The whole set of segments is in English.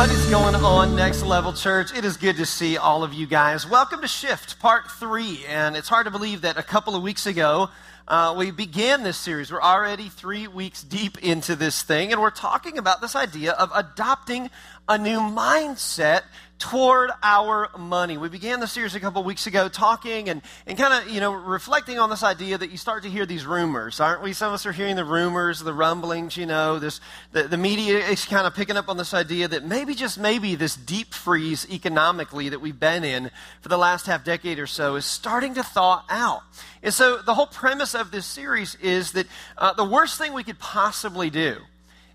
What is going on, Next Level Church? It is good to see all of you guys. Welcome to Shift Part 3. And it's hard to believe that a couple of weeks ago, uh, we began this series. We're already three weeks deep into this thing, and we're talking about this idea of adopting a new mindset toward our money. We began the series a couple weeks ago talking and, and kind of, you know, reflecting on this idea that you start to hear these rumors, aren't we? Some of us are hearing the rumors, the rumblings, you know, this, the, the media is kind of picking up on this idea that maybe, just maybe, this deep freeze economically that we've been in for the last half decade or so is starting to thaw out. And so the whole premise of this series is that uh, the worst thing we could possibly do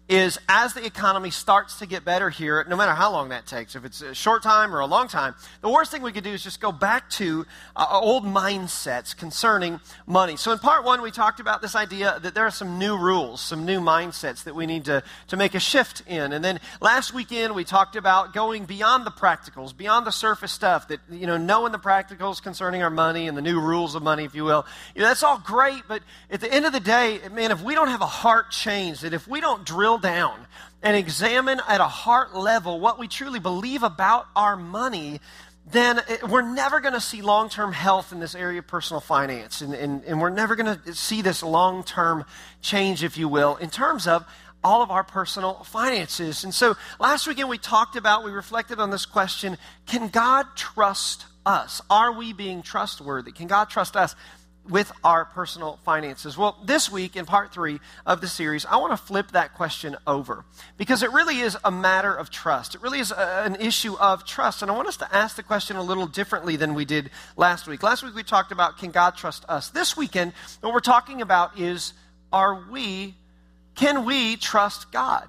is as the economy starts to get better here, no matter how long that takes, if it's a short time or a long time, the worst thing we could do is just go back to uh, old mindsets concerning money. So in part one, we talked about this idea that there are some new rules, some new mindsets that we need to, to make a shift in. And then last weekend, we talked about going beyond the practicals, beyond the surface stuff, that, you know, knowing the practicals concerning our money and the new rules of money, if you will. You know, that's all great, but at the end of the day, man, if we don't have a heart change, that if we don't drill drill down and examine at a heart level what we truly believe about our money, then we're never going to see long term health in this area of personal finance. And, and, and we're never going to see this long term change, if you will, in terms of all of our personal finances. And so last weekend we talked about, we reflected on this question can God trust us? Are we being trustworthy? Can God trust us? With our personal finances? Well, this week in part three of the series, I want to flip that question over because it really is a matter of trust. It really is a, an issue of trust. And I want us to ask the question a little differently than we did last week. Last week we talked about can God trust us? This weekend, what we're talking about is are we, can we trust God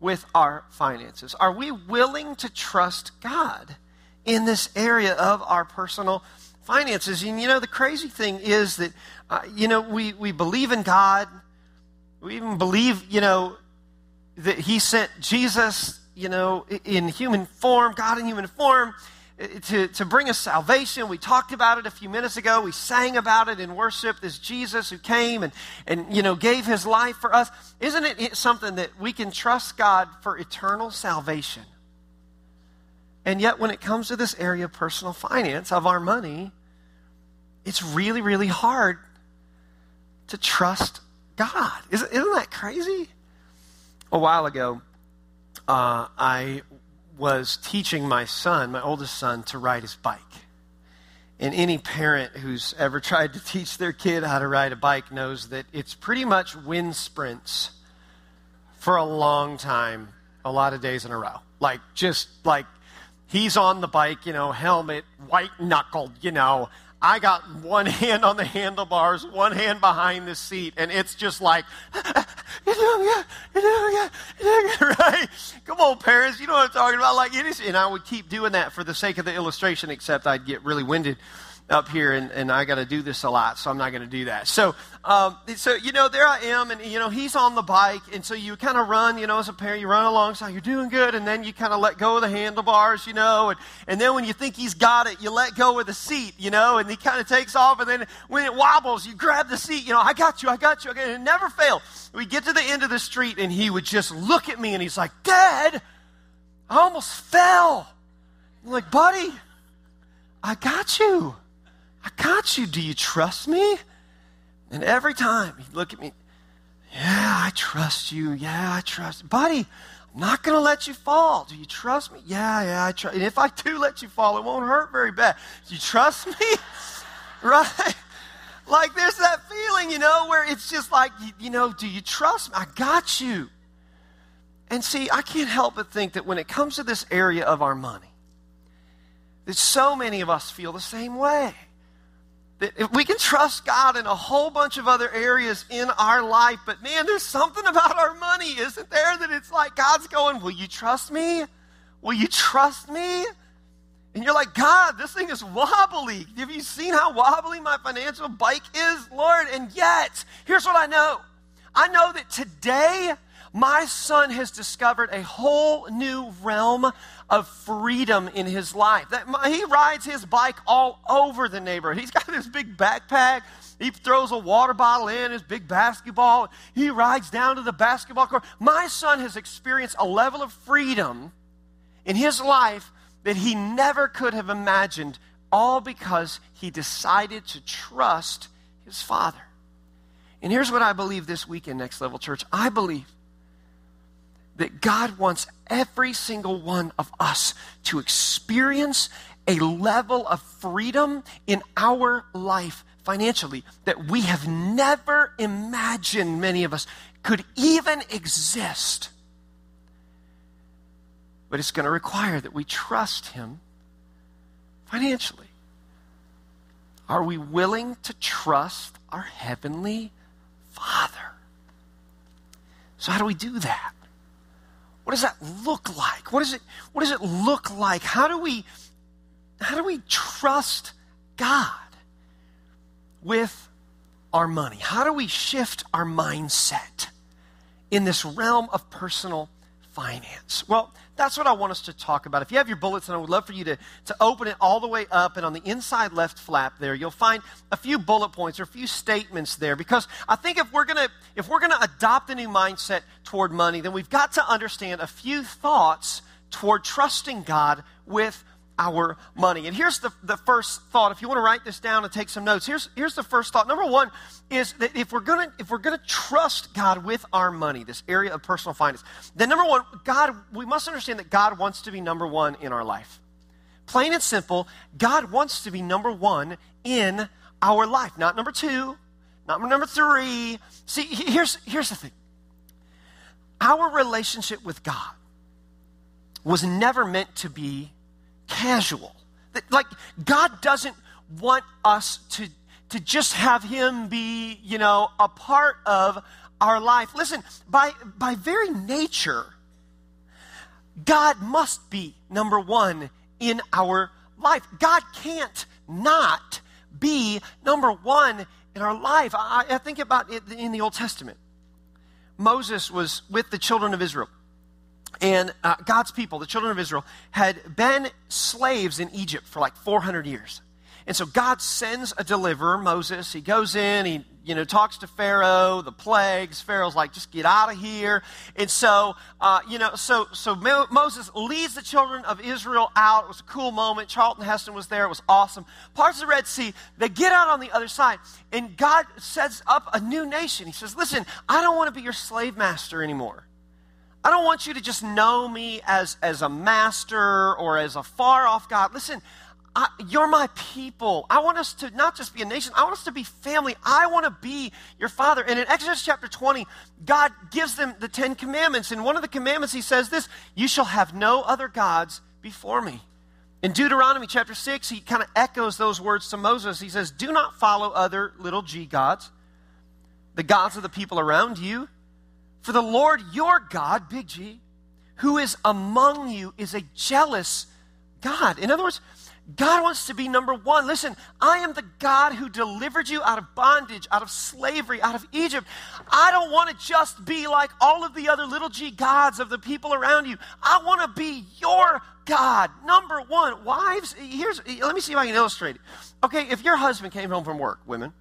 with our finances? Are we willing to trust God in this area of our personal finances. And you know, the crazy thing is that, uh, you know, we, we believe in God. We even believe, you know, that He sent Jesus, you know, in human form, God in human form, to, to bring us salvation. We talked about it a few minutes ago. We sang about it in worship. This Jesus who came and, and you know, gave His life for us. Isn't it something that we can trust God for eternal salvation? And yet, when it comes to this area of personal finance, of our money, it's really, really hard to trust God. Isn't, isn't that crazy? A while ago, uh, I was teaching my son, my oldest son, to ride his bike. And any parent who's ever tried to teach their kid how to ride a bike knows that it's pretty much wind sprints for a long time, a lot of days in a row. Like, just like he's on the bike, you know, helmet, white knuckled, you know, I got one hand on the handlebars, one hand behind the seat, and it's just like, right? Come on, parents, you know what I'm talking about. Like and I would keep doing that for the sake of the illustration, except I'd get really winded up here, and, and I got to do this a lot, so I'm not going to do that. So, um, so you know, there I am, and you know, he's on the bike, and so you kind of run, you know, as a parent, you run alongside, you're doing good, and then you kind of let go of the handlebars, you know, and, and then when you think he's got it, you let go of the seat, you know, and he kind of takes off, and then when it wobbles, you grab the seat, you know, I got you, I got you, and it never failed. We get to the end of the street, and he would just look at me, and he's like, Dad, I almost fell. I'm like, buddy, I got you. I got you. Do you trust me? And every time he'd look at me, yeah, I trust you. Yeah, I trust. Buddy, I'm not going to let you fall. Do you trust me? Yeah, yeah, I trust. And if I do let you fall, it won't hurt very bad. Do you trust me? right? Like there's that feeling, you know, where it's just like, you know, do you trust me? I got you. And see, I can't help but think that when it comes to this area of our money, that so many of us feel the same way if we can trust God in a whole bunch of other areas in our life, but man, there's something about our money, isn't there? That it's like God's going, Will you trust me? Will you trust me? And you're like, God, this thing is wobbly. Have you seen how wobbly my financial bike is, Lord? And yet, here's what I know I know that today, my son has discovered a whole new realm of freedom in his life. That, he rides his bike all over the neighborhood. He's got this big backpack. He throws a water bottle in, his big basketball. He rides down to the basketball court. My son has experienced a level of freedom in his life that he never could have imagined, all because he decided to trust his Father. And here's what I believe this weekend, Next Level Church. I believe that God wants every single one of us to experience a level of freedom in our life financially that we have never imagined, many of us, could even exist. But it's going to require that we trust Him financially. Are we willing to trust our Heavenly Father? So, how do we do that? What does that look like? What, is it, what does it look like? How do we, how do we trust God with our money? How do we shift our mindset in this realm of personal finance? Well, that's what I want us to talk about. If you have your bullets, and I would love for you to, to open it all the way up, and on the inside left flap there, you'll find a few bullet points or a few statements there. Because I think if we're gonna if we're gonna adopt a new mindset toward money, then we've got to understand a few thoughts toward trusting God with our money. And here's the, the first thought. If you want to write this down and take some notes, here's, here's the first thought. Number one is that if we're gonna if we're gonna trust God with our money, this area of personal finance, then number one, God, we must understand that God wants to be number one in our life. Plain and simple, God wants to be number one in our life, not number two, not number three. See, here's here's the thing. Our relationship with God was never meant to be casual. that Like, God doesn't want us to, to just have Him be, you know, a part of our life. Listen, by, by very nature, God must be number one in our life. God can't not be number one in our life. I, I think about it in the Old Testament. Moses was with the children of Israel. And uh, God's people, the children of Israel, had been slaves in Egypt for like 400 years. And so God sends a deliverer, Moses. He goes in, he you know talks to Pharaoh, the plagues. Pharaoh's like, just get out of here. And so uh, you know, so so Mo- Moses leads the children of Israel out. It was a cool moment. Charlton Heston was there. It was awesome. Parts of the Red Sea. They get out on the other side, and God sets up a new nation. He says, "Listen, I don't want to be your slave master anymore." I don't want you to just know me as, as a master or as a far off God. Listen, I, you're my people. I want us to not just be a nation, I want us to be family. I want to be your father. And in Exodus chapter 20, God gives them the Ten Commandments. And one of the commandments, he says this You shall have no other gods before me. In Deuteronomy chapter 6, he kind of echoes those words to Moses. He says, Do not follow other little g gods, the gods of the people around you for the Lord your God, big G, who is among you, is a jealous God. In other words, God wants to be number one. Listen, I am the God who delivered you out of bondage, out of slavery, out of Egypt. I don't want to just be like all of the other little g gods of the people around you. I want to be your God, number one. Wives, here's, let me see if I can illustrate it. Okay, if your husband came home from work, women,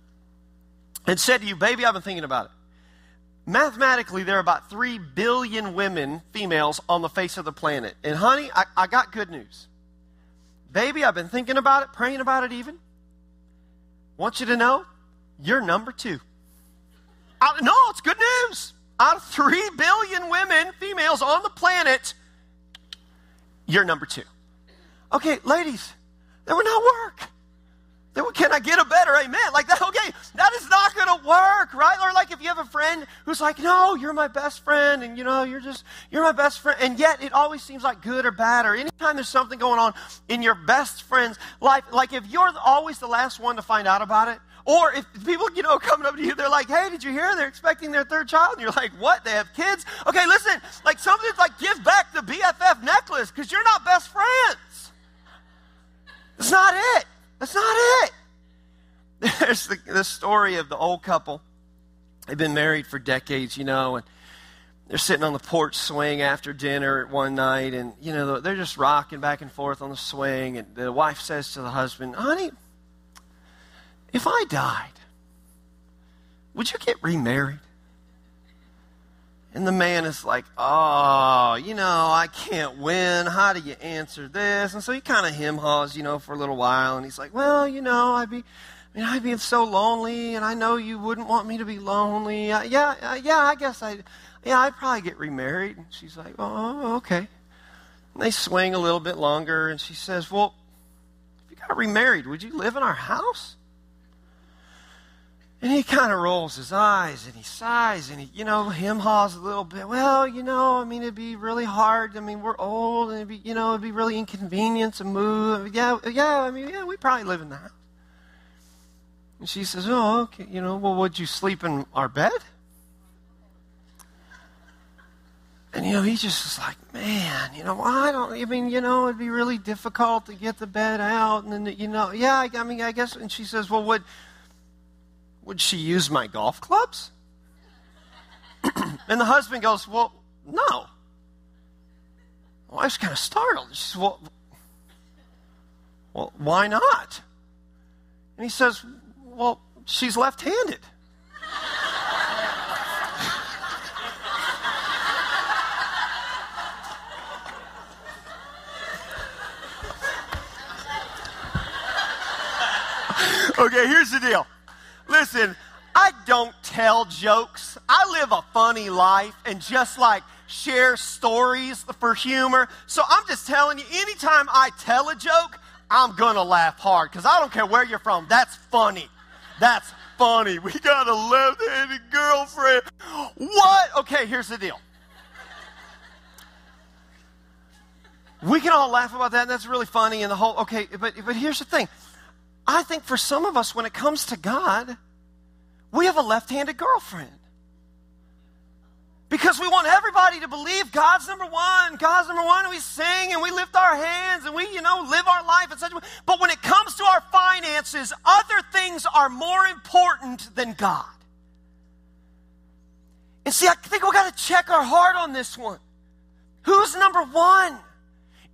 and said to you, Baby, I've been thinking about it. Mathematically, there are about 3 billion women, females, on the face of the planet. And honey, I, I got good news. Baby, I've been thinking about it, praying about it even. Want you to know, you're number two. I, no, it's good news. Out of 3 billion women, females on the planet, you're number two. Okay, ladies, that would not work then can I get a better amen? Like that, okay, that is not going to work, right? Or like if you have a friend who's like, no, you're my best friend, and you know, you're just, you're my best friend, and yet it always seems like good or bad, or anytime there's something going on in your best friend's life, like if you're always the last one to find out about it, or if people, you know, coming up to you, they're like, hey, did you hear? They're expecting their third child. And you're like, what? They have kids? Okay, listen, like something's like, give back the BFF necklace because you're not best friends. It's not it. That's not it. There's the, the story of the old couple. They've been married for decades, you know, and they're sitting on the porch swing after dinner one night, and, you know, they're just rocking back and forth on the swing. And the wife says to the husband, Honey, if I died, would you get remarried? And the man is like, oh, you know, I can't win. How do you answer this? And so he kind of hem haws, you know, for a little while. And he's like, well, you know, I'd be, I mean, I'd be so lonely, and I know you wouldn't want me to be lonely. Uh, yeah, uh, yeah, I guess I, yeah, I'd probably get remarried. And she's like, oh, okay. And they swing a little bit longer, and she says, well, if you got remarried, would you live in our house? And he kind of rolls his eyes and he sighs and he, you know, him haws a little bit. Well, you know, I mean, it'd be really hard. I mean, we're old and it'd be, you know, it'd be really inconvenient to move. Yeah, yeah, I mean, yeah, we probably live in the house. And she says, oh, okay, you know, well, would you sleep in our bed? And, you know, he just is like, man, you know, I don't, I mean, you know, it'd be really difficult to get the bed out. And then, you know, yeah, I, I mean, I guess. And she says, well, would, would she use my golf clubs? and the husband goes, Well, no. The wife's kind of startled. She says, Well, well, why not? And he says, Well, she's left handed. okay, here's the deal. Listen, I don't tell jokes. I live a funny life and just like share stories for humor. So I'm just telling you, anytime I tell a joke, I'm gonna laugh hard because I don't care where you're from. That's funny. That's funny. We got a left handed girlfriend. What? Okay, here's the deal. We can all laugh about that, and that's really funny, and the whole, okay, but, but here's the thing. I think for some of us, when it comes to God, we have a left handed girlfriend. Because we want everybody to believe God's number one, God's number one, and we sing and we lift our hands and we, you know, live our life in such. But when it comes to our finances, other things are more important than God. And see, I think we've got to check our heart on this one. Who's number one?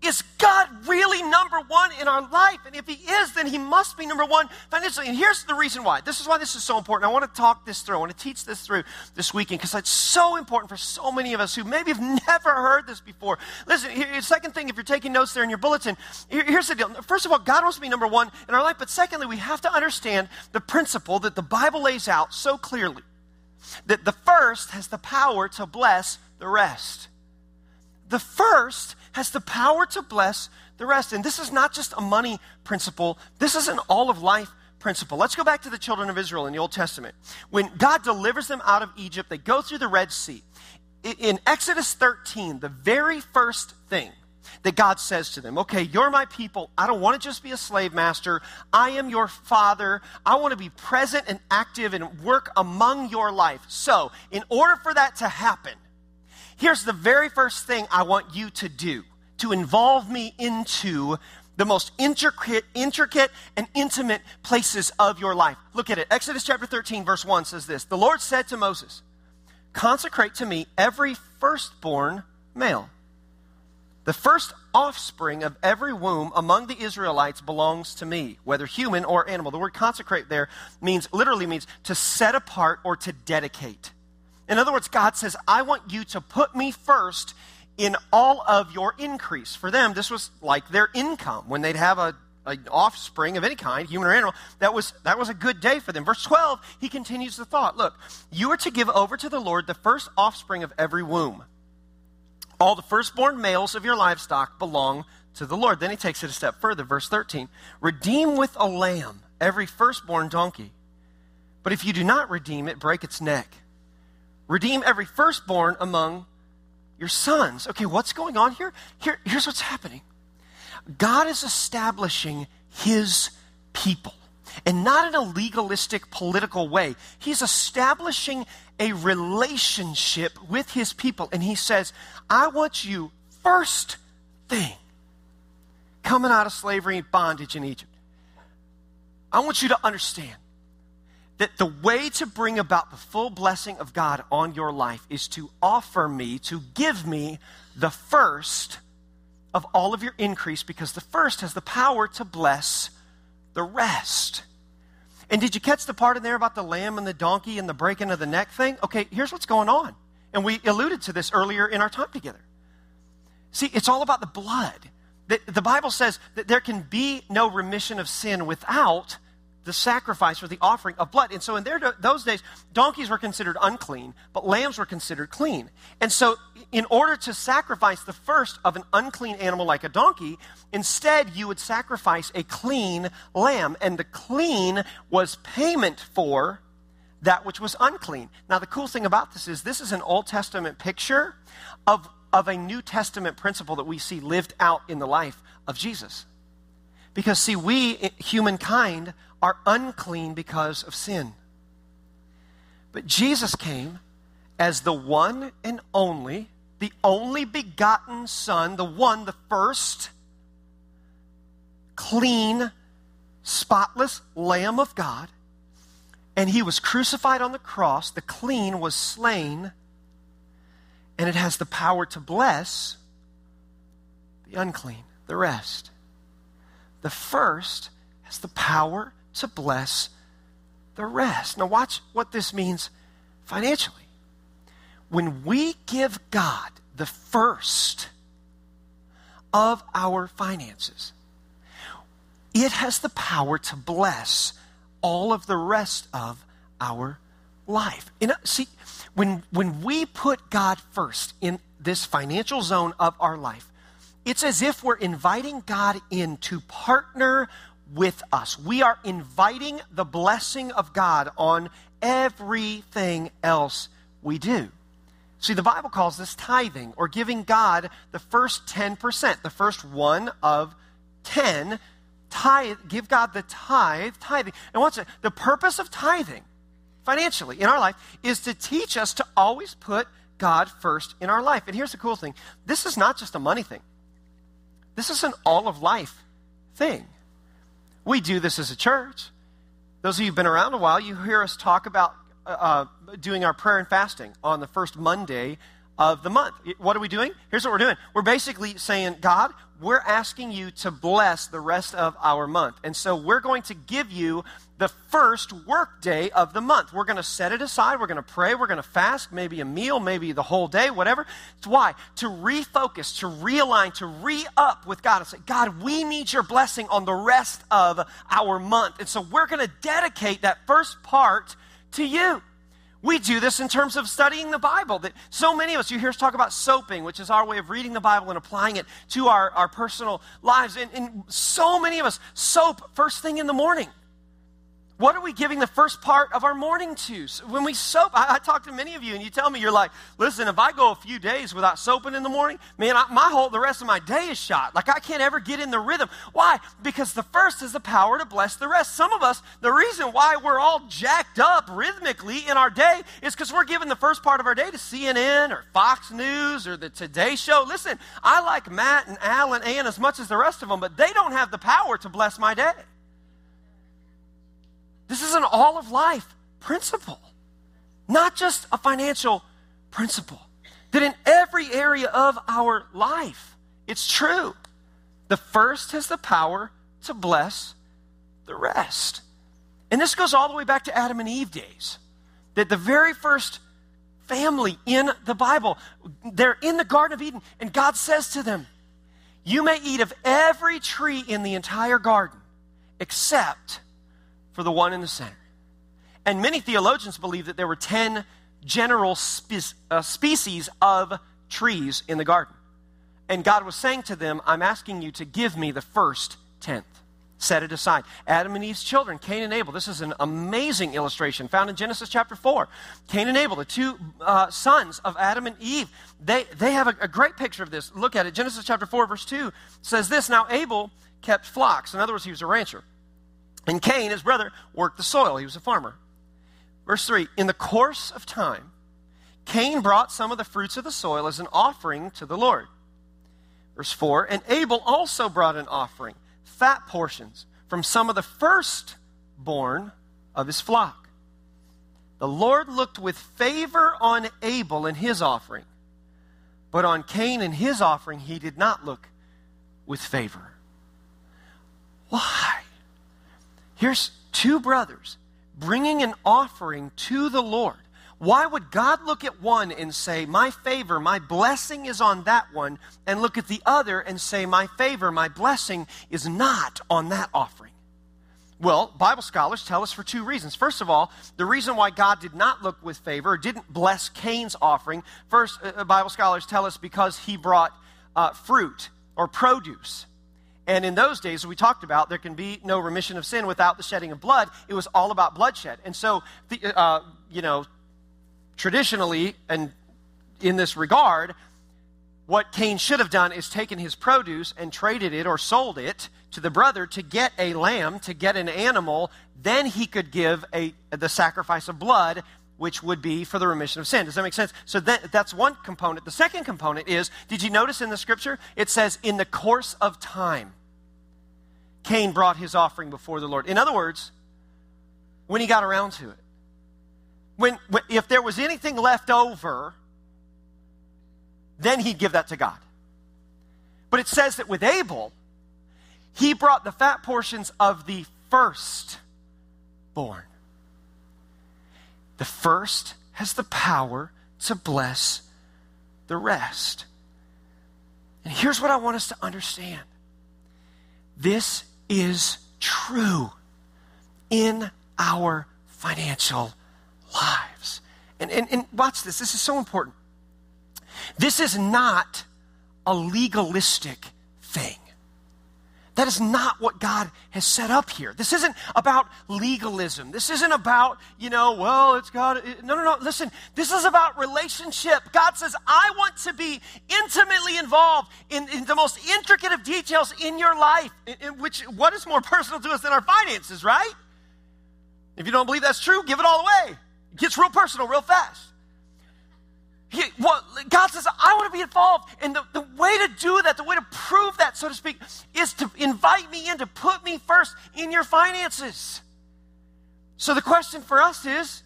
Is God really number one in our life? And if He is, then He must be number one financially. And here's the reason why. This is why this is so important. I want to talk this through. I want to teach this through this weekend because it's so important for so many of us who maybe have never heard this before. Listen, here, second thing, if you're taking notes there in your bulletin, here, here's the deal. First of all, God wants to be number one in our life. But secondly, we have to understand the principle that the Bible lays out so clearly that the first has the power to bless the rest. The first has the power to bless the rest. And this is not just a money principle, this is an all of life principle. Let's go back to the children of Israel in the Old Testament. When God delivers them out of Egypt, they go through the Red Sea. In Exodus 13, the very first thing that God says to them, okay, you're my people. I don't want to just be a slave master. I am your father. I want to be present and active and work among your life. So, in order for that to happen, Here's the very first thing I want you to do to involve me into the most intricate, intricate and intimate places of your life. Look at it. Exodus chapter 13, verse 1 says this The Lord said to Moses, Consecrate to me every firstborn male. The first offspring of every womb among the Israelites belongs to me, whether human or animal. The word consecrate there means literally means to set apart or to dedicate. In other words, God says, I want you to put me first in all of your increase. For them, this was like their income. When they'd have a, an offspring of any kind, human or animal, that was, that was a good day for them. Verse 12, he continues the thought Look, you are to give over to the Lord the first offspring of every womb. All the firstborn males of your livestock belong to the Lord. Then he takes it a step further. Verse 13 Redeem with a lamb every firstborn donkey. But if you do not redeem it, break its neck. Redeem every firstborn among your sons. Okay, what's going on here? here here's what's happening God is establishing his people. And not in a legalistic political way. He's establishing a relationship with his people. And he says, I want you, first thing, coming out of slavery and bondage in Egypt, I want you to understand that the way to bring about the full blessing of God on your life is to offer me, to give me the first of all of your increase because the first has the power to bless the rest. And did you catch the part in there about the lamb and the donkey and the breaking of the neck thing? Okay, here's what's going on. And we alluded to this earlier in our time together. See, it's all about the blood. The, the Bible says that there can be no remission of sin without the sacrifice or the offering of blood. And so in their, those days, donkeys were considered unclean, but lambs were considered clean. And so in order to sacrifice the first of an unclean animal like a donkey, instead you would sacrifice a clean lamb. And the clean was payment for that which was unclean. Now, the cool thing about this is this is an Old Testament picture of, of a New Testament principle that we see lived out in the life of Jesus. Because, see, we, humankind, are unclean because of sin. But Jesus came as the one and only, the only begotten Son, the one, the first, clean, spotless Lamb of God and he was crucified on the cross. The clean was slain, and it has the power to bless the unclean, the rest. The first has the power to bless the rest. Now, watch what this means financially. When we give God the first of our finances, it has the power to bless all of the rest of our life. Know, uh, see, when, when we put God first in this financial zone of our life, it's as if we're inviting God in to partner with us. We are inviting the blessing of God on everything else we do. See, the Bible calls this tithing or giving God the first 10%, the first one of 10 tithe, give God the tithe, tithing. And what's it? The purpose of tithing financially in our life is to teach us to always put God first in our life. And here's the cool thing this is not just a money thing, this is an all of life thing. We do this as a church. Those of you who've been around a while, you hear us talk about uh, uh doing our prayer and fasting on the first Monday of the month. What are we doing? Here's what we're doing. We're basically saying, God, we're asking you to bless the rest of our month. And so we're going to give you the first work day of the month. We're going to set it aside. We're going to pray. We're going to fast, maybe a meal, maybe the whole day, whatever. It's why? To refocus, to realign, to re up with God and say, God, we need your blessing on the rest of our month. And so we're going to dedicate that first part to you. We do this in terms of studying the Bible. That so many of us, you hear us talk about soaping, which is our way of reading the Bible and applying it to our, our personal lives. And, and so many of us soap first thing in the morning. What are we giving the first part of our morning to? So when we soap, I, I, talk to many of you, and you tell me you're like, listen, if I go a few days without soaping in the morning, man, I, my whole the rest of my day is shot. Like I can't ever get in the rhythm. Why? Because the first is the power to bless the rest. Some of us, the reason why we're all jacked up rhythmically in our day is because we're giving the first part of our day to CNN or Fox News or the Today Show. Listen, I like Matt and Al and Ann as much as the rest of them, but they don't have the power to bless my day. This is an all of life principle, not just a financial principle. That in every area of our life, it's true. The first has the power to bless the rest. And this goes all the way back to Adam and Eve days. That the very first family in the Bible, they're in the Garden of Eden, and God says to them, You may eat of every tree in the entire garden except for the one in the center. And many theologians believe that there were 10 general spe- uh, species of trees in the garden. And God was saying to them, I'm asking you to give me the first tenth. Set it aside. Adam and Eve's children, Cain and Abel. This is an amazing illustration found in Genesis chapter 4. Cain and Abel, the two uh, sons of Adam and Eve, they, they have a, a great picture of this. Look at it. Genesis chapter 4, verse 2 says this Now Abel kept flocks. In other words, he was a rancher. And Cain, his brother, worked the soil. He was a farmer. Verse 3 In the course of time, Cain brought some of the fruits of the soil as an offering to the Lord. Verse 4 And Abel also brought an offering, fat portions, from some of the firstborn of his flock. The Lord looked with favor on Abel and his offering, but on Cain and his offering he did not look with favor. Why? Here's two brothers bringing an offering to the Lord. Why would God look at one and say, My favor, my blessing is on that one, and look at the other and say, My favor, my blessing is not on that offering? Well, Bible scholars tell us for two reasons. First of all, the reason why God did not look with favor, or didn't bless Cain's offering, first, uh, uh, Bible scholars tell us because he brought uh, fruit or produce. And in those days, we talked about, there can be no remission of sin without the shedding of blood. It was all about bloodshed. And so, the, uh, you know, traditionally, and in this regard, what Cain should have done is taken his produce and traded it or sold it to the brother to get a lamb, to get an animal, then he could give a, the sacrifice of blood, which would be for the remission of sin. Does that make sense? So that, that's one component. The second component is did you notice in the scripture? It says, in the course of time, Cain brought his offering before the Lord. In other words, when he got around to it. When, when if there was anything left over, then he'd give that to God. But it says that with Abel, he brought the fat portions of the first born. The first has the power to bless the rest. And here's what I want us to understand this is true in our financial lives. And, and, and watch this, this is so important. This is not a legalistic thing. That is not what God has set up here. This isn't about legalism. This isn't about, you know, well, it's God. No, no, no. Listen, this is about relationship. God says, I want to be intimately involved in, in the most intricate of details in your life, in, in which what is more personal to us than our finances, right? If you don't believe that's true, give it all away. It gets real personal real fast. He, well, God says, I want to be involved. And the, the way to do that, the way to prove that, so to speak, is to invite me in, to put me first in your finances. So the question for us is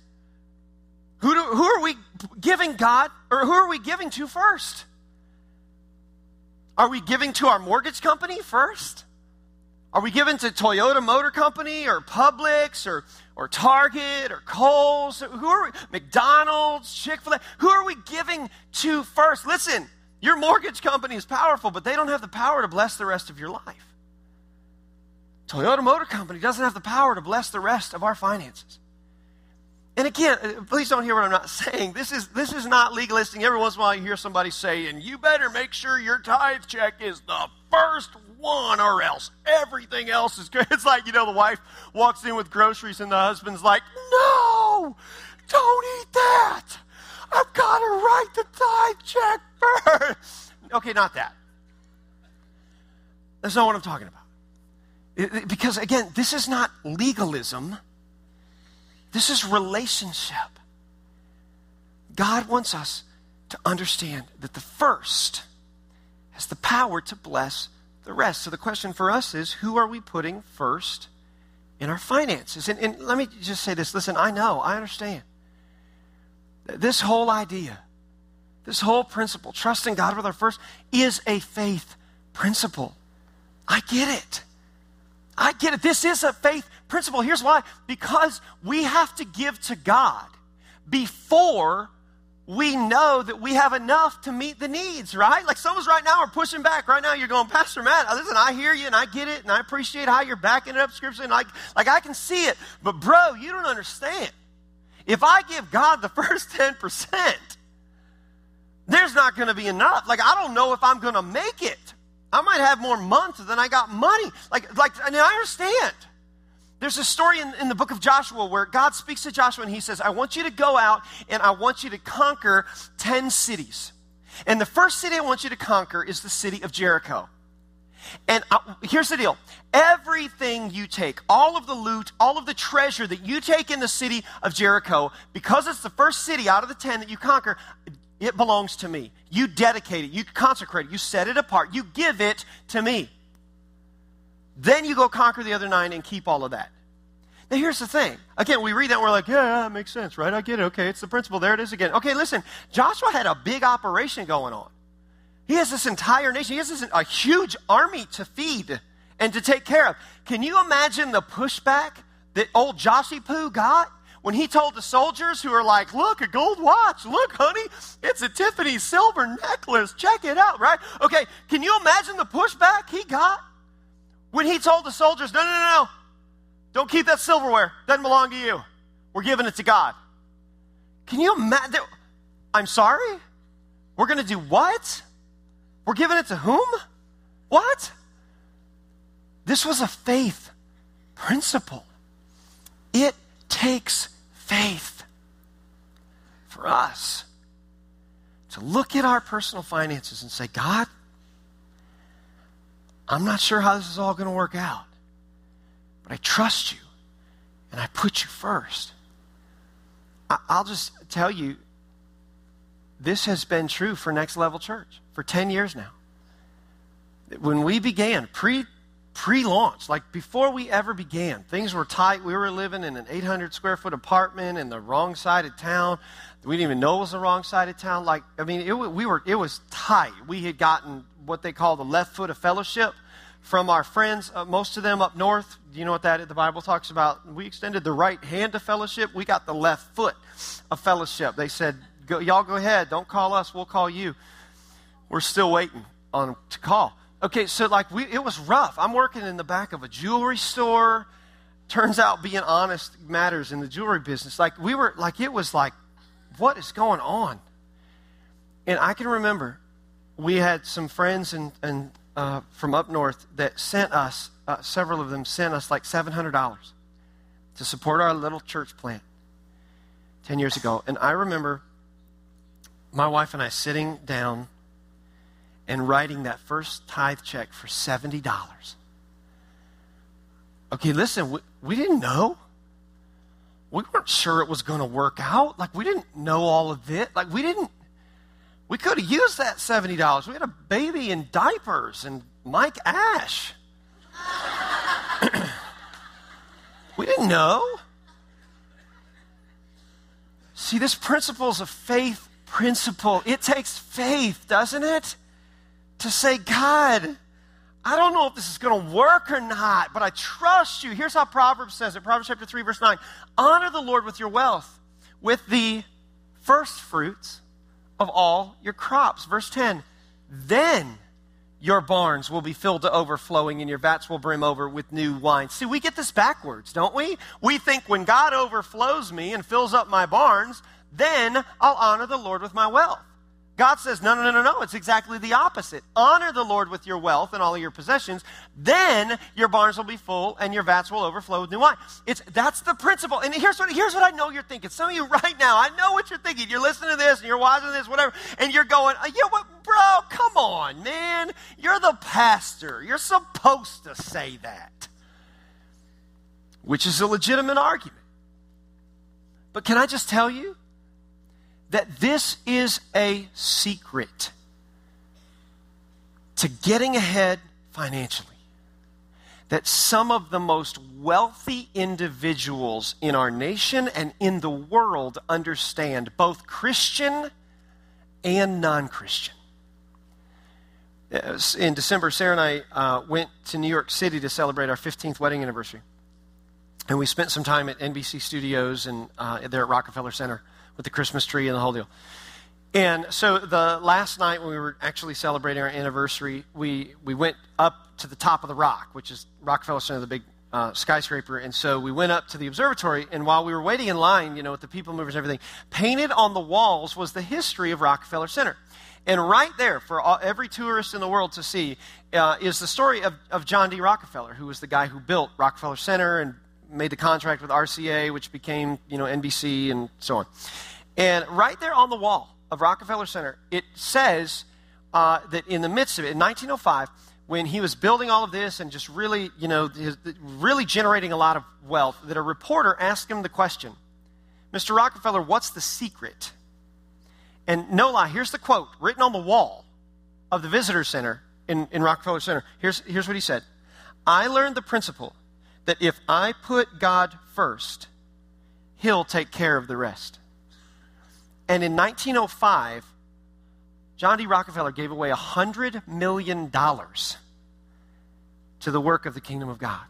who, do, who are we giving God, or who are we giving to first? Are we giving to our mortgage company first? Are we giving to Toyota Motor Company or Publix or, or Target or Kohl's? Who are we? McDonald's, Chick fil A? Who are we giving to first? Listen, your mortgage company is powerful, but they don't have the power to bless the rest of your life. Toyota Motor Company doesn't have the power to bless the rest of our finances. And again, uh, please don't hear what I'm not saying. This is, this is not legalistic. Every once in a while you hear somebody say, and you better make sure your tithe check is the first one or else everything else is good. It's like, you know, the wife walks in with groceries and the husband's like, no, don't eat that. I've got to write the tithe check first. Okay, not that. That's not what I'm talking about. It, because again, this is not legalism. This is relationship. God wants us to understand that the first has the power to bless the rest. So the question for us is who are we putting first in our finances? And, and let me just say this listen, I know, I understand. This whole idea, this whole principle, trusting God with our first, is a faith principle. I get it. I get it. This is a faith principle. Here's why because we have to give to God before we know that we have enough to meet the needs, right? Like some of us right now are pushing back. Right now you're going, Pastor Matt, listen, I hear you and I get it and I appreciate how you're backing it up scripturally. Like, like I can see it. But bro, you don't understand. If I give God the first 10%, there's not going to be enough. Like I don't know if I'm going to make it. I might have more months than I got money. Like, like, and I understand. There's a story in, in, the book of Joshua where God speaks to Joshua and he says, I want you to go out and I want you to conquer 10 cities. And the first city I want you to conquer is the city of Jericho. And I, uh, here's the deal everything you take, all of the loot, all of the treasure that you take in the city of Jericho, because it's the first city out of the 10 that you conquer, it belongs to me. You dedicate it, you consecrate it, you set it apart, you give it to me. Then you go conquer the other nine and keep all of that. Now, here's the thing. Again, we read that and we're like, yeah, that makes sense, right? I get it. Okay, it's the principle. There it is again. Okay, listen, Joshua had a big operation going on. He has this entire nation, he has this, a huge army to feed and to take care of. Can you imagine the pushback that old Joshy Poo got when he told the soldiers who are like, look, a gold watch, look, honey, it's a Tiffany silver necklace, check it out, right? Okay, can you imagine the pushback he got when he told the soldiers, no, no, no, no, don't keep that silverware, doesn't belong to you. We're giving it to God. Can you imagine? I'm sorry? We're going to do what? We're giving it to whom? What? This was a faith principle. It takes faith for us to look at our personal finances and say, God, I'm not sure how this is all going to work out, but I trust you and I put you first. I'll just tell you, this has been true for Next Level Church for 10 years now. When we began, pre pre launch, like before we ever began, things were tight. We were living in an 800 square foot apartment in the wrong side of town. We didn't even know it was the wrong side of town. Like, I mean, it, we were, it was tight. We had gotten what they call the left foot of fellowship from our friends, uh, most of them up north. Do you know what that The Bible talks about? We extended the right hand of fellowship. We got the left foot of fellowship. They said, go, y'all go ahead. Don't call us. We'll call you. We're still waiting on to call. Okay, so like we, it was rough. I'm working in the back of a jewelry store. Turns out being honest matters in the jewelry business. Like we were, like it was like, what is going on? And I can remember we had some friends and, and uh, from up north that sent us, uh, several of them sent us like $700 to support our little church plant 10 years ago. And I remember my wife and I sitting down and writing that first tithe check for $70. Okay, listen, we, we didn't know. We weren't sure it was going to work out. Like, we didn't know all of it. Like, we didn't, we could have used that $70. We had a baby in diapers and Mike Ash. we didn't know. See, this principle is a faith principle. It takes faith, doesn't it? to say, God, I don't know if this is going to work or not, but I trust you. Here's how Proverbs says it Proverbs chapter 3, verse 9 Honor the Lord with your wealth, with the first fruits of all your crops. Verse 10 Then your barns will be filled to overflowing and your vats will brim over with new wine. See, we get this backwards, don't we? We think when God overflows me and fills up my barns, then I'll honor the Lord with my wealth. God says, no, no, no, no, no. It's exactly the opposite. Honor the Lord with your wealth and all of your possessions. Then your barns will be full and your vats will overflow with new wine. It's, that's the principle. And here's what, here's what I know you're thinking. Some of you right now, I know what you're thinking. You're listening to this and you're watching this, whatever, and you're going, uh, yeah, what, bro, come on, man. You're the pastor. You're supposed to say that. Which is a legitimate argument. But can I just tell you? That this is a secret to getting ahead financially. That some of the most wealthy individuals in our nation and in the world understand, both Christian and non Christian. In December, Sarah and I uh, went to New York City to celebrate our 15th wedding anniversary. And we spent some time at NBC Studios and uh, there at Rockefeller Center with the Christmas tree and the whole deal. And so the last night when we were actually celebrating our anniversary, we, we went up to the top of the rock, which is Rockefeller Center, the big uh, skyscraper. And so we went up to the observatory, and while we were waiting in line, you know, with the people movers and everything, painted on the walls was the history of Rockefeller Center. And right there, for all, every tourist in the world to see, uh, is the story of, of John D. Rockefeller, who was the guy who built Rockefeller Center and made the contract with RCA, which became, you know, NBC and so on. And right there on the wall of Rockefeller Center, it says uh, that in the midst of it, in 1905, when he was building all of this and just really, you know, his, really generating a lot of wealth, that a reporter asked him the question, Mr. Rockefeller, what's the secret? And no lie, here's the quote written on the wall of the visitor center in, in Rockefeller Center. Here's, here's what he said I learned the principle that if I put God first, He'll take care of the rest. And in 1905, John D. Rockefeller gave away $100 million to the work of the kingdom of God.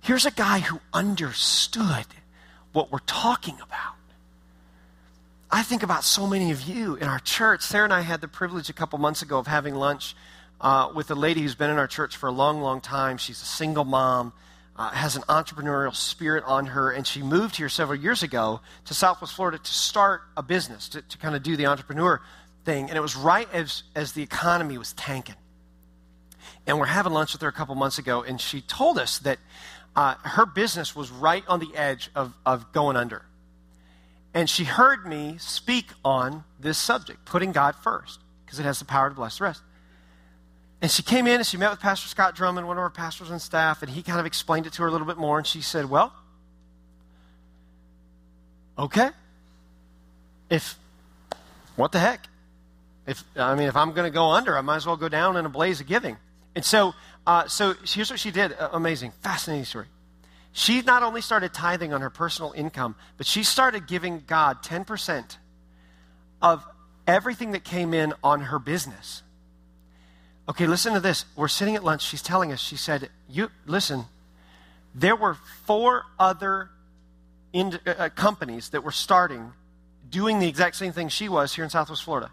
Here's a guy who understood what we're talking about. I think about so many of you in our church. Sarah and I had the privilege a couple months ago of having lunch uh, with a lady who's been in our church for a long, long time. She's a single mom, uh, has an entrepreneurial spirit on her, and she moved here several years ago to Southwest Florida to start a business, to, to kind of do the entrepreneur thing. And it was right as, as the economy was tanking. And we're having lunch with her a couple months ago, and she told us that uh, her business was right on the edge of, of going under. And she heard me speak on this subject, putting God first, because it has the power to bless the rest. And she came in and she met with Pastor Scott Drummond, one of our pastors and staff, and he kind of explained it to her a little bit more. And she said, Well, okay. If, what the heck? If, I mean, if I'm going to go under, I might as well go down in a blaze of giving. And so, uh, so here's what she did. Uh, amazing, fascinating story. She not only started tithing on her personal income, but she started giving God 10% of everything that came in on her business. Okay, listen to this. We're sitting at lunch. She's telling us, she said, You listen, there were four other in, uh, uh, companies that were starting doing the exact same thing she was here in Southwest Florida.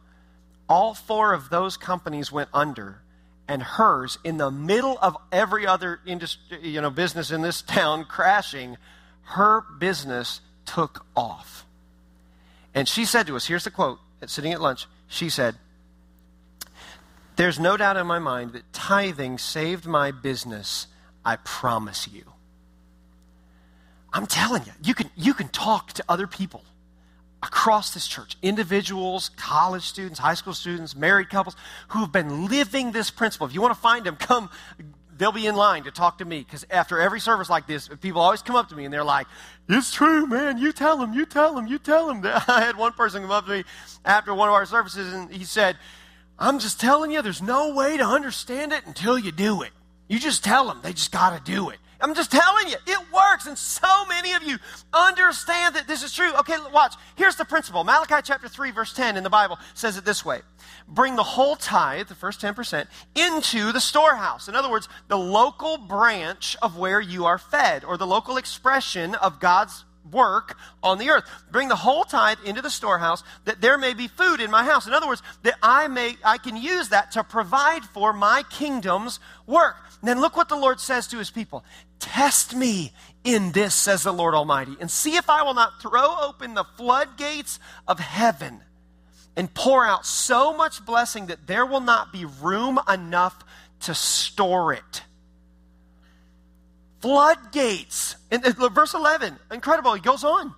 All four of those companies went under, and hers, in the middle of every other industry, you know, business in this town crashing, her business took off. And she said to us, here's the quote, sitting at lunch, she said, there's no doubt in my mind that tithing saved my business, I promise you. I'm telling you, you can, you can talk to other people across this church individuals, college students, high school students, married couples who have been living this principle. If you want to find them, come. They'll be in line to talk to me because after every service like this, people always come up to me and they're like, It's true, man. You tell them, you tell them, you tell them. I had one person come up to me after one of our services and he said, I'm just telling you, there's no way to understand it until you do it. You just tell them, they just got to do it. I'm just telling you, it works. And so many of you understand that this is true. Okay, watch. Here's the principle Malachi chapter 3, verse 10 in the Bible says it this way Bring the whole tithe, the first 10%, into the storehouse. In other words, the local branch of where you are fed, or the local expression of God's work on the earth. Bring the whole tithe into the storehouse that there may be food in my house. In other words, that I may I can use that to provide for my kingdom's work. And then look what the Lord says to his people. Test me in this, says the Lord Almighty, and see if I will not throw open the floodgates of heaven and pour out so much blessing that there will not be room enough to store it floodgates. In, verse 11, incredible. He goes on.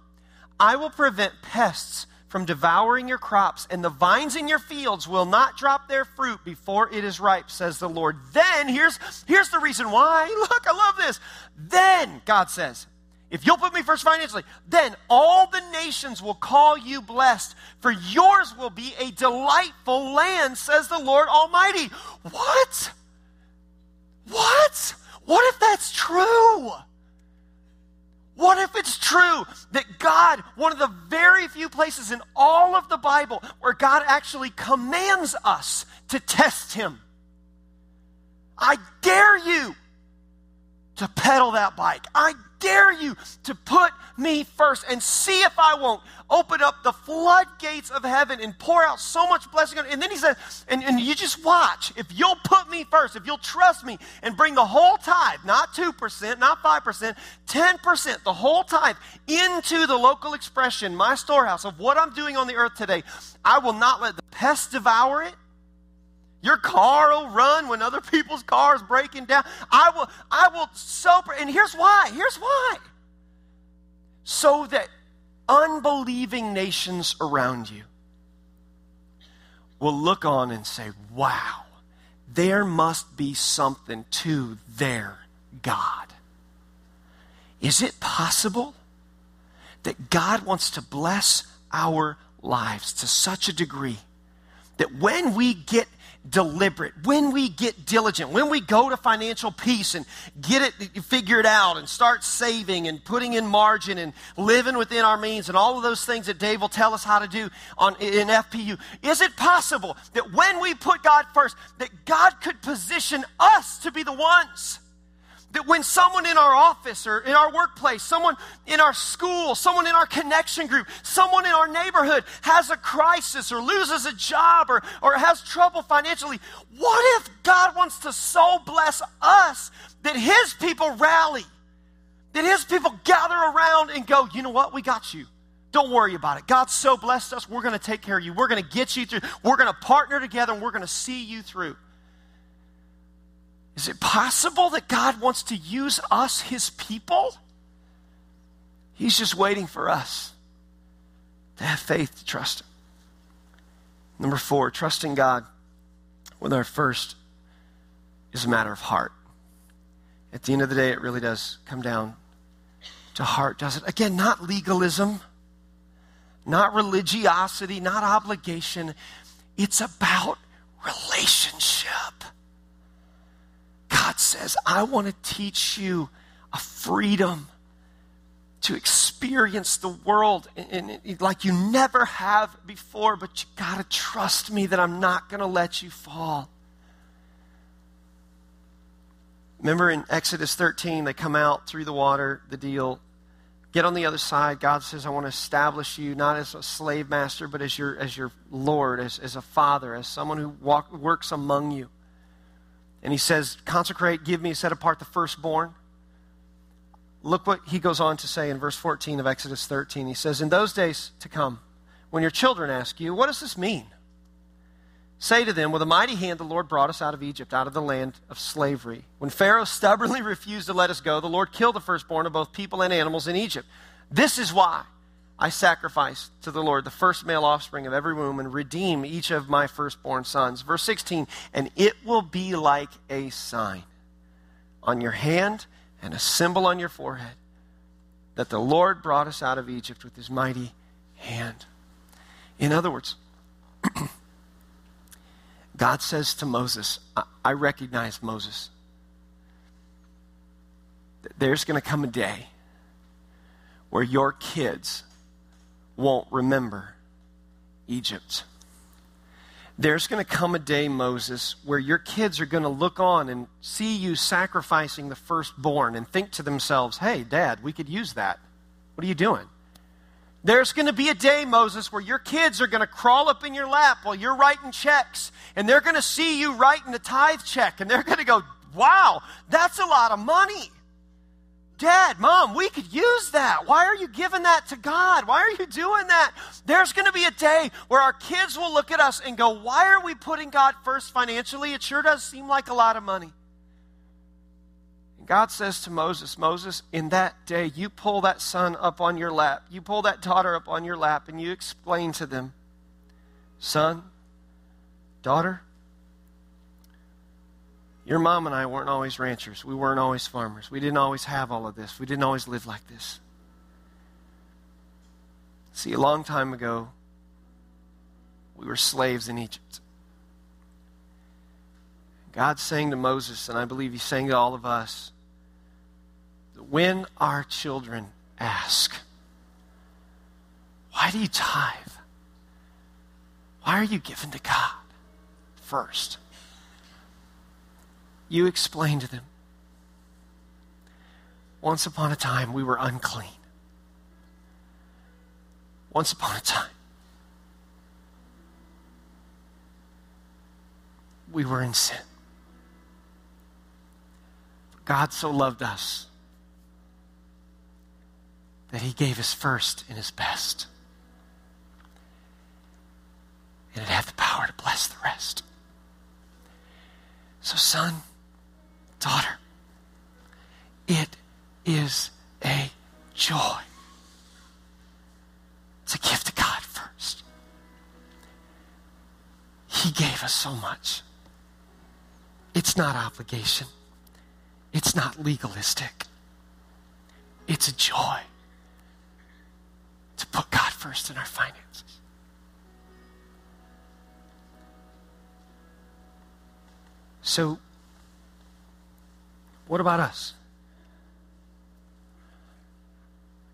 I will prevent pests from devouring your crops, and the vines in your fields will not drop their fruit before it is ripe, says the Lord. Then, here's, here's the reason why. Look, I love this. Then, God says, if you'll put me first financially, then all the nations will call you blessed, for yours will be a delightful land, says the Lord Almighty. What? What? What if that's true? What if it's true that God, one of the very few places in all of the Bible where God actually commands us to test Him? I dare you to pedal that bike. I dare you to put me first and see if I won't open up the floodgates of heaven and pour out so much blessing. On it. And then he says, and, and you just watch. If you'll put me first, if you'll trust me and bring the whole tithe, not 2%, not 5%, 10%, the whole tithe into the local expression, my storehouse of what I'm doing on the earth today, I will not let the pests devour it. Your car will run when other people's cars breaking down. I will, I will so, and here's why. Here's why. So that unbelieving nations around you will look on and say, wow, there must be something to their God. Is it possible that God wants to bless our lives to such a degree that when we get deliberate, when we get diligent, when we go to financial peace and get it figured out and start saving and putting in margin and living within our means and all of those things that Dave will tell us how to do on, in FPU, is it possible that when we put God first, that God could position us to be the ones That when someone in our office or in our workplace, someone in our school, someone in our connection group, someone in our neighborhood has a crisis or loses a job or, or has trouble financially, what if God wants to so bless us that His people rally? That His people gather around and go, you know what? We got you. Don't worry about it. God so blessed us. We're going to take care of you. We're going to get you through. We're going to partner together and we're going to see you through. Is it possible that God wants to use us, his people? He's just waiting for us to have faith to trust him. Number four, trusting God with our first is a matter of heart. At the end of the day, it really does come down to heart, does it? Again, not legalism not religiosity, not obligation. It's about relationship. God says, I want to teach you a freedom to experience the world in, in, like you never have before, but you got to trust me that I'm not going to let you fall. Remember in Exodus 13, they come out through the water, the deal, get on the other side. God says, I want to establish you not as a slave master, but as your, as your Lord, as, as a father, as someone who walk, works among you. And he says, Consecrate, give me, set apart the firstborn. Look what he goes on to say in verse 14 of Exodus 13. He says, In those days to come, when your children ask you, What does this mean? Say to them, With a mighty hand the Lord brought us out of Egypt, out of the land of slavery. When Pharaoh stubbornly refused to let us go, the Lord killed the firstborn of both people and animals in Egypt. This is why I sacrifice to the Lord the first male offspring of every womb and redeem each of my firstborn sons. Verse 16, and it will be like a sign on your hand and a symbol on your forehead that the Lord brought us out of Egypt with his mighty hand. In other words, God says to Moses, I recognize Moses. There's going to come a day where your kids won't remember Egypt. There's going to come a day, Moses, where your kids are going to look on and see you sacrificing the firstborn and think to themselves, hey, dad, we could use that. What are you doing? There's going to be a day, Moses, where your kids are going to crawl up in your lap while you're writing checks, and they're going to see you writing a tithe check, and they're going to go, Wow, that's a lot of money. Dad, Mom, we could use that. Why are you giving that to God? Why are you doing that? There's going to be a day where our kids will look at us and go, Why are we putting God first financially? It sure does seem like a lot of money. And God says to Moses, Moses, in that day, you pull that son up on your lap, you pull that daughter up on your lap, and you explain to them, son, daughter, your mom and I weren't always ranchers. We weren't always farmers. We didn't always have all of this. We didn't always live like this. See, a long time ago, we were slaves in Egypt. God's saying to Moses, and I believe he's saying to all of us, when our children ask, Why do you tithe? Why are you given to God first? You explain to them. Once upon a time, we were unclean. Once upon a time, we were in sin. God so loved us that he gave his first and his best. And it had the power to bless the rest. So, son, daughter, it is a joy to give to God first. He gave us so much. It's not obligation. It's not legalistic. It's a joy to put God first in our finances. So, what about us?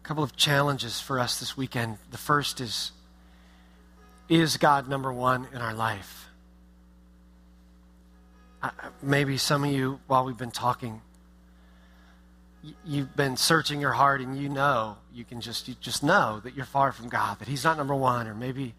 A couple of challenges for us this weekend. The first is Is God number one in our life? maybe some of you, while we've been talking, you've been searching your heart and you know, you can just, you just know that you're far from God, that He's not number one, or maybe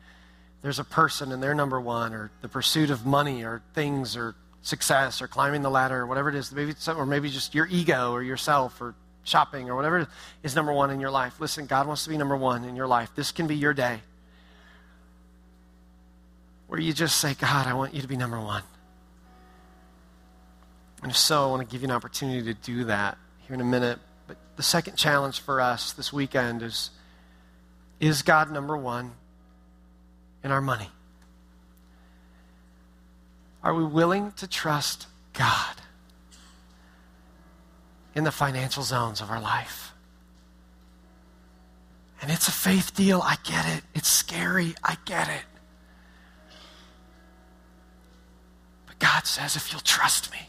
there's a person and they're number one, or the pursuit of money or things or success or climbing the ladder or whatever it is, maybe or maybe just your ego or yourself or shopping or whatever is number one in your life. Listen, God wants to be number one in your life. This can be your day where you just say, God, I want you to be number one. And if so, I want to give you an opportunity to do that here in a minute. But the second challenge for us this weekend is Is God number one in our money? Are we willing to trust God in the financial zones of our life? And it's a faith deal. I get it. It's scary. I get it. But God says, if you'll trust me,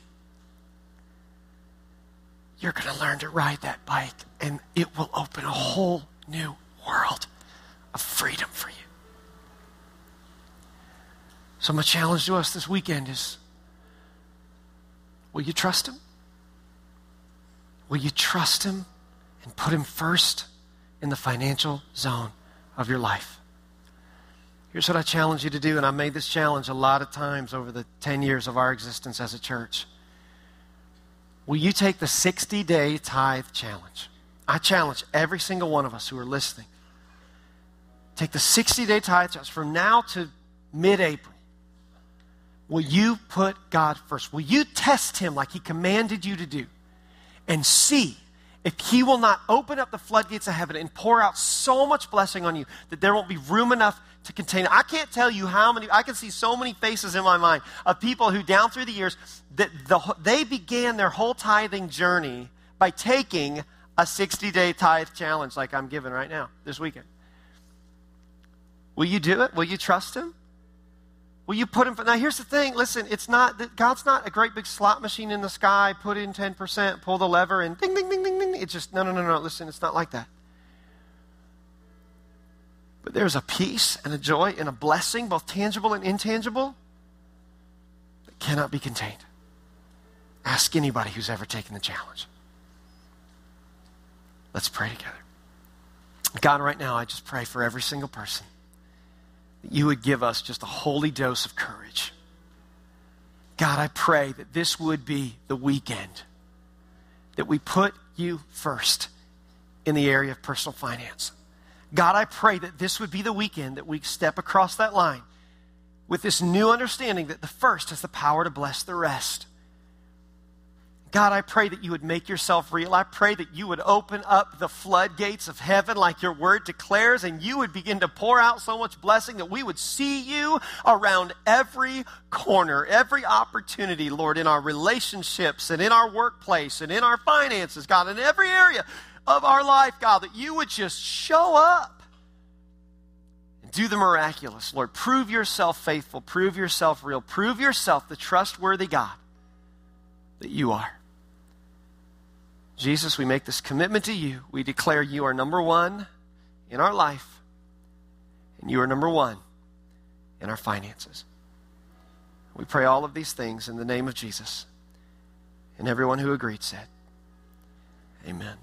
you're going to learn to ride that bike, and it will open a whole new world of freedom for you. So, my challenge to us this weekend is will you trust Him? Will you trust Him and put Him first in the financial zone of your life? Here's what I challenge you to do, and I made this challenge a lot of times over the 10 years of our existence as a church. Will you take the 60 day tithe challenge? I challenge every single one of us who are listening. Take the 60 day tithe challenge from now to mid April. Will you put God first? Will you test Him like He commanded you to do and see if He will not open up the floodgates of heaven and pour out so much blessing on you that there won't be room enough to contain? I can't tell you how many, I can see so many faces in my mind of people who, down through the years, that the, they began their whole tithing journey by taking a 60 day tithe challenge like I'm giving right now, this weekend. Will you do it? Will you trust Him? Will you put him? Now, here's the thing. Listen, it's not that God's not a great big slot machine in the sky. Put in ten percent, pull the lever, and ding, ding, ding, ding, ding. It's just no, no, no, no. Listen, it's not like that. But there's a peace and a joy and a blessing, both tangible and intangible, that cannot be contained. Ask anybody who's ever taken the challenge. Let's pray together. God, right now, I just pray for every single person that you would give us just a holy dose of courage. God, I pray that this would be the weekend that we put you first in the area of personal finance. God, I pray that this would be the weekend that we step across that line with this new understanding that the first has the power to bless the rest. God, I pray that you would make yourself real. I pray that you would open up the floodgates of heaven like your word declares, and you would begin to pour out so much blessing that we would see you around every corner, every opportunity, Lord, in our relationships and in our workplace and in our finances, God, in every area of our life, God, that you would just show up and do the miraculous, Lord. Prove yourself faithful, prove yourself real, prove yourself the trustworthy God that you are. Jesus, we make this commitment to you. We declare you are number one in our life, and you are number one in our finances. We pray all of these things in the name of Jesus. And everyone who agreed said, Amen.